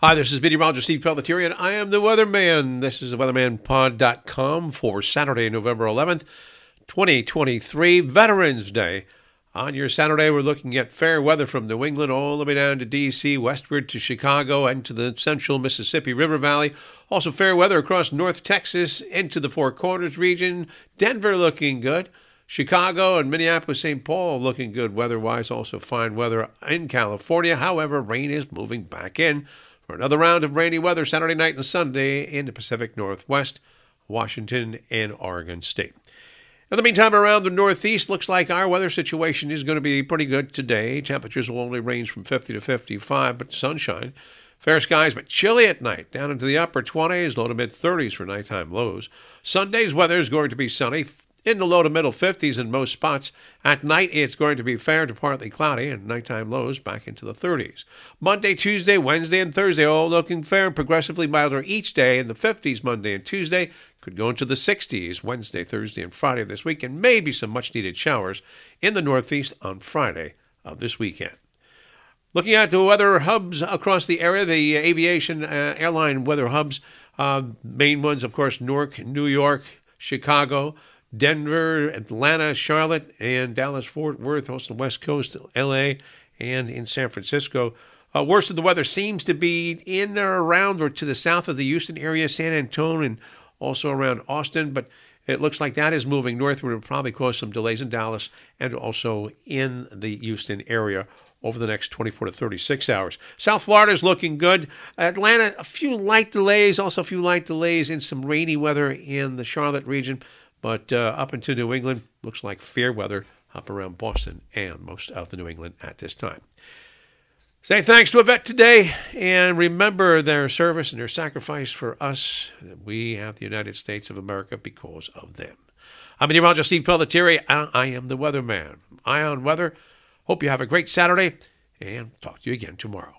Hi, this is meteorologist Steve Pellettiere, and I am the weatherman. This is weathermanpod.com for Saturday, November 11th, 2023, Veterans Day. On your Saturday, we're looking at fair weather from New England all the way down to D.C., westward to Chicago, and to the central Mississippi River Valley. Also, fair weather across North Texas into the Four Corners region. Denver looking good. Chicago and Minneapolis, St. Paul looking good weather wise. Also, fine weather in California. However, rain is moving back in for another round of rainy weather Saturday night and Sunday in the Pacific Northwest, Washington, and Oregon State. In the meantime, around the Northeast, looks like our weather situation is going to be pretty good today. Temperatures will only range from 50 to 55, but sunshine. Fair skies, but chilly at night, down into the upper 20s, low to mid 30s for nighttime lows. Sunday's weather is going to be sunny, in the low to middle 50s in most spots. At night, it's going to be fair to partly cloudy and nighttime lows back into the 30s. Monday, Tuesday, Wednesday, and Thursday all looking fair and progressively milder each day in the 50s Monday and Tuesday. Could go into the 60s Wednesday, Thursday, and Friday of this week, and maybe some much needed showers in the Northeast on Friday of this weekend. Looking at the weather hubs across the area, the aviation uh, airline weather hubs, uh, main ones, of course, Newark, New York, Chicago, Denver, Atlanta, Charlotte, and Dallas, Fort Worth, also the West Coast, LA, and in San Francisco. Uh, worst of the weather seems to be in or around or to the south of the Houston area, San Antonio, and also around Austin, but it looks like that is moving northward. It will probably cause some delays in Dallas and also in the Houston area over the next 24 to 36 hours. South Florida is looking good. Atlanta, a few light delays, also a few light delays in some rainy weather in the Charlotte region. But uh, up into New England, looks like fair weather up around Boston and most of the New England at this time. Say thanks to Yvette today and remember their service and their sacrifice for us. We have the United States of America because of them. I'm meteorologist Steve Pellettiere. And I am the weatherman. Eye on weather. Hope you have a great Saturday and talk to you again tomorrow.